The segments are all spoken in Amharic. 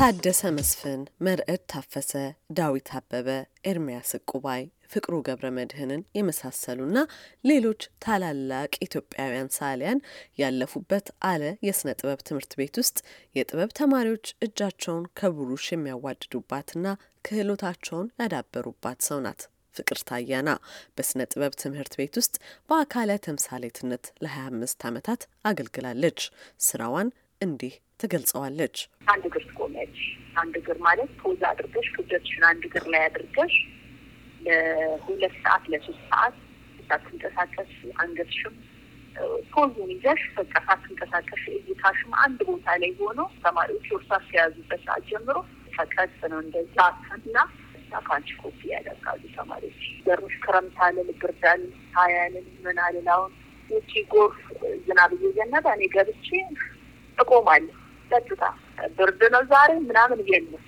ታደሰ መስፍን፣ መርዕድ ታፈሰ፣ ዳዊት አበበ፣ ኤርሚያስ ዕቁባይ፣ ፍቅሩ ገብረ መድህንን የመሳሰሉና ሌሎች ታላላቅ ኢትዮጵያውያን ሰዓሊያን ያለፉበት አለ የስነ ጥበብ ትምህርት ቤት ውስጥ የጥበብ ተማሪዎች እጃቸውን ከብሩሽ የሚያዋድዱባትና ክህሎታቸውን ያዳበሩባት ሰው ናት። ፍቅርተ አያና በስነ ጥበብ ትምህርት ቤት ውስጥ በአካለ ተምሳሌትነት ለ25 ዓመታት አገልግላለች። ስራዋን እንዲህ ትገልጸዋለች። አንድ እግር ትቆሚያለሽ። አንድ እግር ማለት pose አድርገሽ ክብደትሽን አንድ እግር ላይ አድርገሽ ለሁለት ሰዓት ለሶስት ሰዓት ሳትንቀሳቀስ አንገትሽም pose ኡን ይዘሽ በቃ ሳትንቀሳቀሽ እይታሽም አንድ ቦታ ላይ ሆኖ ተማሪዎች እርሳስ ከያዙበት ሰዓት ጀምሮ ቀጥ ነው እንደዛ እና እና ኮፒ ያደርጋሉ ተማሪዎች። ገርምሽ ክረምት አለን ፀሐይ አለን ምን አለን አሁን ውጪ ጎርፍ ዝናብ እየዘነበ እኔ ገብቼ እቆማለሁ። ጸጥታ ብርድ ነው ዛሬ ምናምን የለም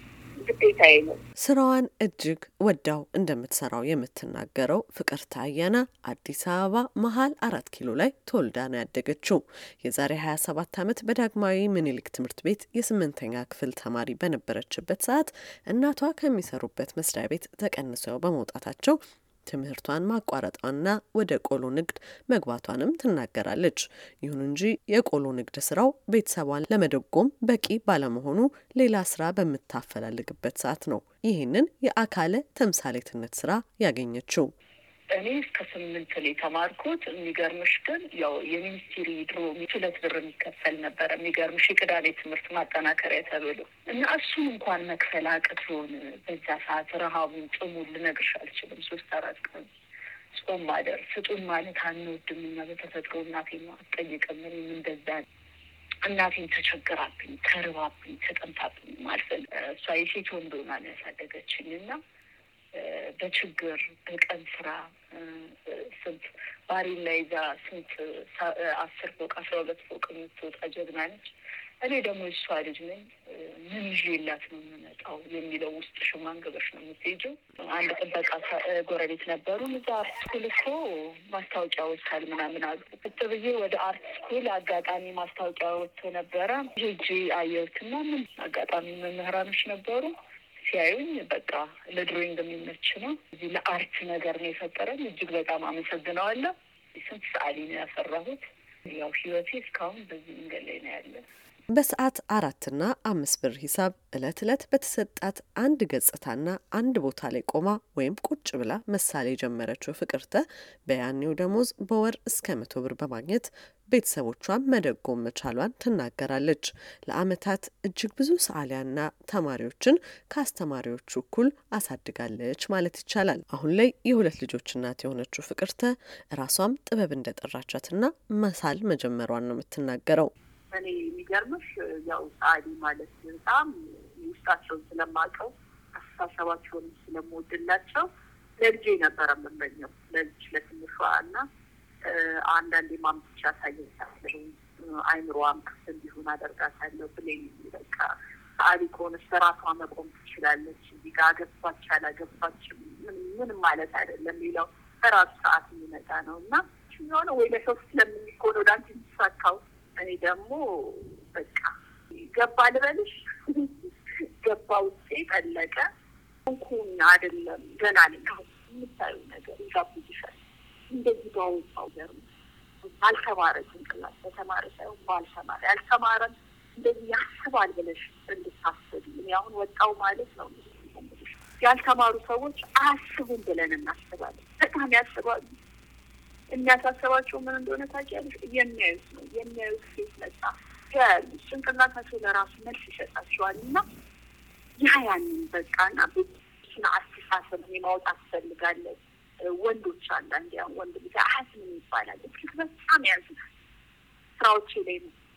ስራዋን እጅግ ወዳው እንደምትሰራው የምትናገረው ፍቅርተ አያና አዲስ አበባ መሀል አራት ኪሎ ላይ ተወልዳ ነው ያደገችው። የዛሬ 27 ዓመት በዳግማዊ ምኒልክ ትምህርት ቤት የስምንተኛ ክፍል ተማሪ በነበረችበት ሰዓት እናቷ ከሚሰሩበት መስሪያ ቤት ተቀንሰው በመውጣታቸው ትምህርቷን ማቋረጧና ወደ ቆሎ ንግድ መግባቷንም ትናገራለች። ይሁን እንጂ የቆሎ ንግድ ስራው ቤተሰቧን ለመደጎም በቂ ባለመሆኑ ሌላ ስራ በምታፈላልግበት ሰዓት ነው ይህንን የአካለ ተምሳሌትነት ስራ ያገኘችው። እኔ እስከ ስምንት ነው የተማርኩት። የሚገርምሽ ግን ያው የሚኒስቴሪ ድሮ ሁለት ብር የሚከፈል ነበረ። የሚገርምሽ የቅዳሜ ትምህርት ማጠናከሪያ ተብሎ እና እሱን እንኳን መክፈል አቅቶን በዛ ሰዓት ረሃቡን ጥሙን ልነግርሽ አልችልም። ሶስት አራት ቀን ጾም ማደር ስጡን ማለት አንወድም እኛ በተፈጥሮ እናቴ አትጠይቅም። እኔም እንደዛ እናቴን ተቸግራብኝ፣ ተርባብኝ፣ ተጠምታብኝ ማልፈል እሷ የሴት ወንድ ሆና ያሳደገችኝ እና በችግር በቀን ስራ ስንት ላይ ይዛ ስንት አስር ፎቅ አስራ ሁለት ፎቅ የምትወጣ ጀግና ነች። እኔ ደግሞ የሷ ልጅ ነኝ። ምን ይዤላት ነው የምመጣው የሚለው ውስጥ ሽማንገበሽ ነው የምትሄጂው። አንድ ጥበቃ ጎረቤት ነበሩ። እዛ art school እኮ ማስታወቂያ ወጥቷል ምናምን አሉ። ብዬ ወደ art school አጋጣሚ ማስታወቂያ ወጥቶ ነበረ። ሄጄ አየሁትና ምን አጋጣሚ መምህራኖች ነበሩ ሲያዩኝ በቃ ለ drawing የሚመች ነው። እዚህ ለ art ነገር ነው የፈጠረኝ። እጅግ በጣም አመሰግነዋለሁ። ስንት ሰዓሊ ነው ያፈራሁት። ያው ህይወቴ እስካሁን በዚህ መንገድ ላይ ነው ያለ። በሰዓት አራትና አምስት ብር ሂሳብ እለት እለት በተሰጣት አንድ ገጽታና አንድ ቦታ ላይ ቆማ ወይም ቁጭ ብላ መሳሌ የጀመረችው ፍቅርተ በያኔው ደሞዝ በወር እስከ መቶ ብር በማግኘት ቤተሰቦቿን መደጎም መቻሏን ትናገራለች። ለአመታት እጅግ ብዙ ሰዓሊያና ተማሪዎችን ከአስተማሪዎቹ እኩል አሳድጋለች ማለት ይቻላል። አሁን ላይ የሁለት ልጆች እናት የሆነችው ፍቅርተ ራሷም ጥበብ እንደጠራቻትና መሳል መጀመሯን ነው የምትናገረው። እኔ የሚገርምሽ ያው ሰዓሊ ማለት በጣም ውስጣቸውን ስለማውቀው አስተሳሰባቸውንም ስለምወድላቸው ለልጄ ነበረ የምመኘው ለልጅ ለትንሿ እና አንዳንዴ ማምጥቻ ያሳየታለሁ አይምሮዋም ክፍት እንዲሆን አደርጋታለሁ። ብሌን በቃ ሰዓሊ ከሆነ ስራቷ መቆም ትችላለች። እዚህ ጋር አገባች አላገባችም ምንም ማለት አይደለም። ሌላው በራሱ ሰዓት የሚመጣ ነው እና የሆነ ወይ ለሰው ስለምንኮን ወደ አንቺ የሚሳካው እኔ ደግሞ በቃ ገባ ልበልሽ ገባ ውጤ ጠለቀ እንኩኛ አይደለም ገና ነኝ። የምታዩ ነገር ይጋብዝሻል። እንደዚህ በወጣው ገር ባልተማረ ጭንቅላት በተማረ ሳይሆን ባልተማረ ያልተማረን እንደዚህ ያስባል ብለሽ እንድታስብ እኔ አሁን ወጣው ማለት ነው። ያልተማሩ ሰዎች አያስቡም ብለን እናስባለን። በጣም ያስባሉ። የሚያሳስባቸው ምን እንደሆነ ታውቂያለሽ? የሚያዩት ነው። የሚያዩት ሴት መጣ ጭንቅላታቸው ለራሱ መልስ ይሰጣቸዋል። እና ያ ያንን በቃ እና ስነ አስተሳሰብ ማውጣት ትፈልጋለን። ወንዶች አለ እንዲያውም ወንድ ልጅ አያዝም ይባላል። እጅግ በጣም ያዝናል። ስራዎቼ ላይ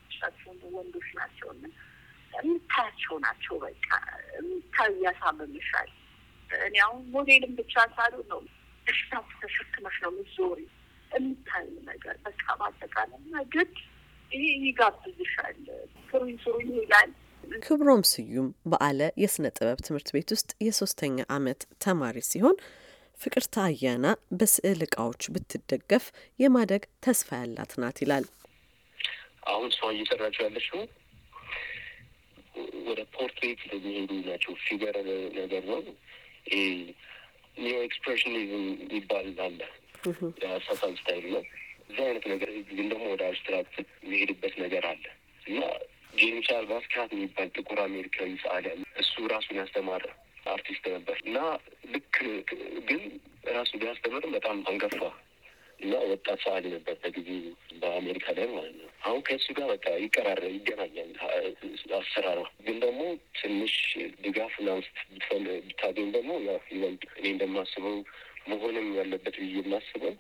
ሻቸውን ወንዶች ናቸው እና የምታያቸው ናቸው። በቃ የምታዩ ያሳምምሻል። እኔ አሁን ሞዴልም ብቻ ሳሉ ነው በሽታ ተሸክመሽ ነው ምዞሪ የምታዩ ነገር በቃ በአጠቃላይ እና ይህ ይጋብዝሻል። ስሩኝ ስሩኝ ይላል። ክብሮም ስዩም በአለ የስነ ጥበብ ትምህርት ቤት ውስጥ የሶስተኛ አመት ተማሪ ሲሆን ፍቅርተ አያና በስዕል እቃዎች ብትደገፍ የማደግ ተስፋ ያላት ናት ይላል። አሁን ሰው እየሰራችው ያለችው ወደ portrait የሚሄዱ ናቸው። figure ነገር ነው። neo expressionism ይባል አለ የአሳሳል style ነው። እዚህ አይነት ነገር ግን ደግሞ ወደ abstract የሚሄድበት ነገር አለ እና Jean-Michel Basquiat የሚባል ጥቁር አሜሪካዊ ሰዓሊ እሱ ራሱን ያስተማረ አርቲስት ነበር እና ልክ ግን ራሱ ቢያስተምርም በጣም አንጋፋ እና ወጣት ሰዓሊ ነበር በጊዜ በአሜሪካ ላይ ማለት ነው። አሁን ከእሱ ጋር በቃ ይቀራረ ይገናኛል አሰራሯ። ግን ደግሞ ትንሽ ድጋፍ ምናምን ብታገኝ ደግሞ ይበልጥ እኔ እንደማስበው መሆንም ያለበት ብዬ የማስበው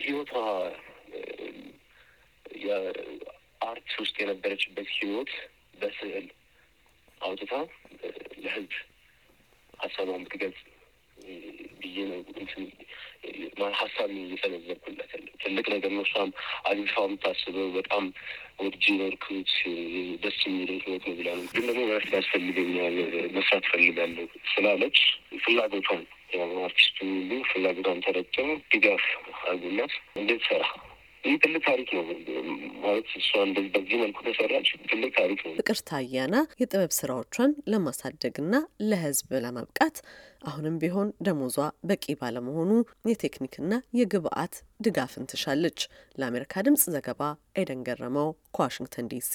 ህይወቷ የአርት ውስጥ የነበረችበት ህይወት በስዕል አውጥታ ለህዝብ ሀሳቧን ብትገልጽ ብዬ ነው ሀሳብ እየሰነዘርኩለት ትልቅ ነገር ነው። እሷም አግኝታ የምታስበው በጣም ወድጄ ኖርኩት ደስ የሚለኝ ህይወት ነው ብላ ነው። ግን ደግሞ መረፍት ያስፈልገኛል መስራት ፈልጋለሁ ስላለች ፍላጎቷን አርቲስቱ ሁሉ ፍላጎቷን ተረጨው ድጋፍ አርጉላት እንድትሰራ ይህ ትልቅ ታሪክ ነው ማለት እሷ በዚህ መልኩ ተሰራች ትልቅ ታሪክ ነው። ፍቅርተ አያና የጥበብ ስራዎቿን ለማሳደግና ለህዝብ ለማብቃት አሁንም ቢሆን ደሞዟ በቂ ባለመሆኑ የቴክኒክና የግብአት ድጋፍን ትሻለች። ለአሜሪካ ድምጽ ዘገባ ኤደን ገረመው ከዋሽንግተን ዲሲ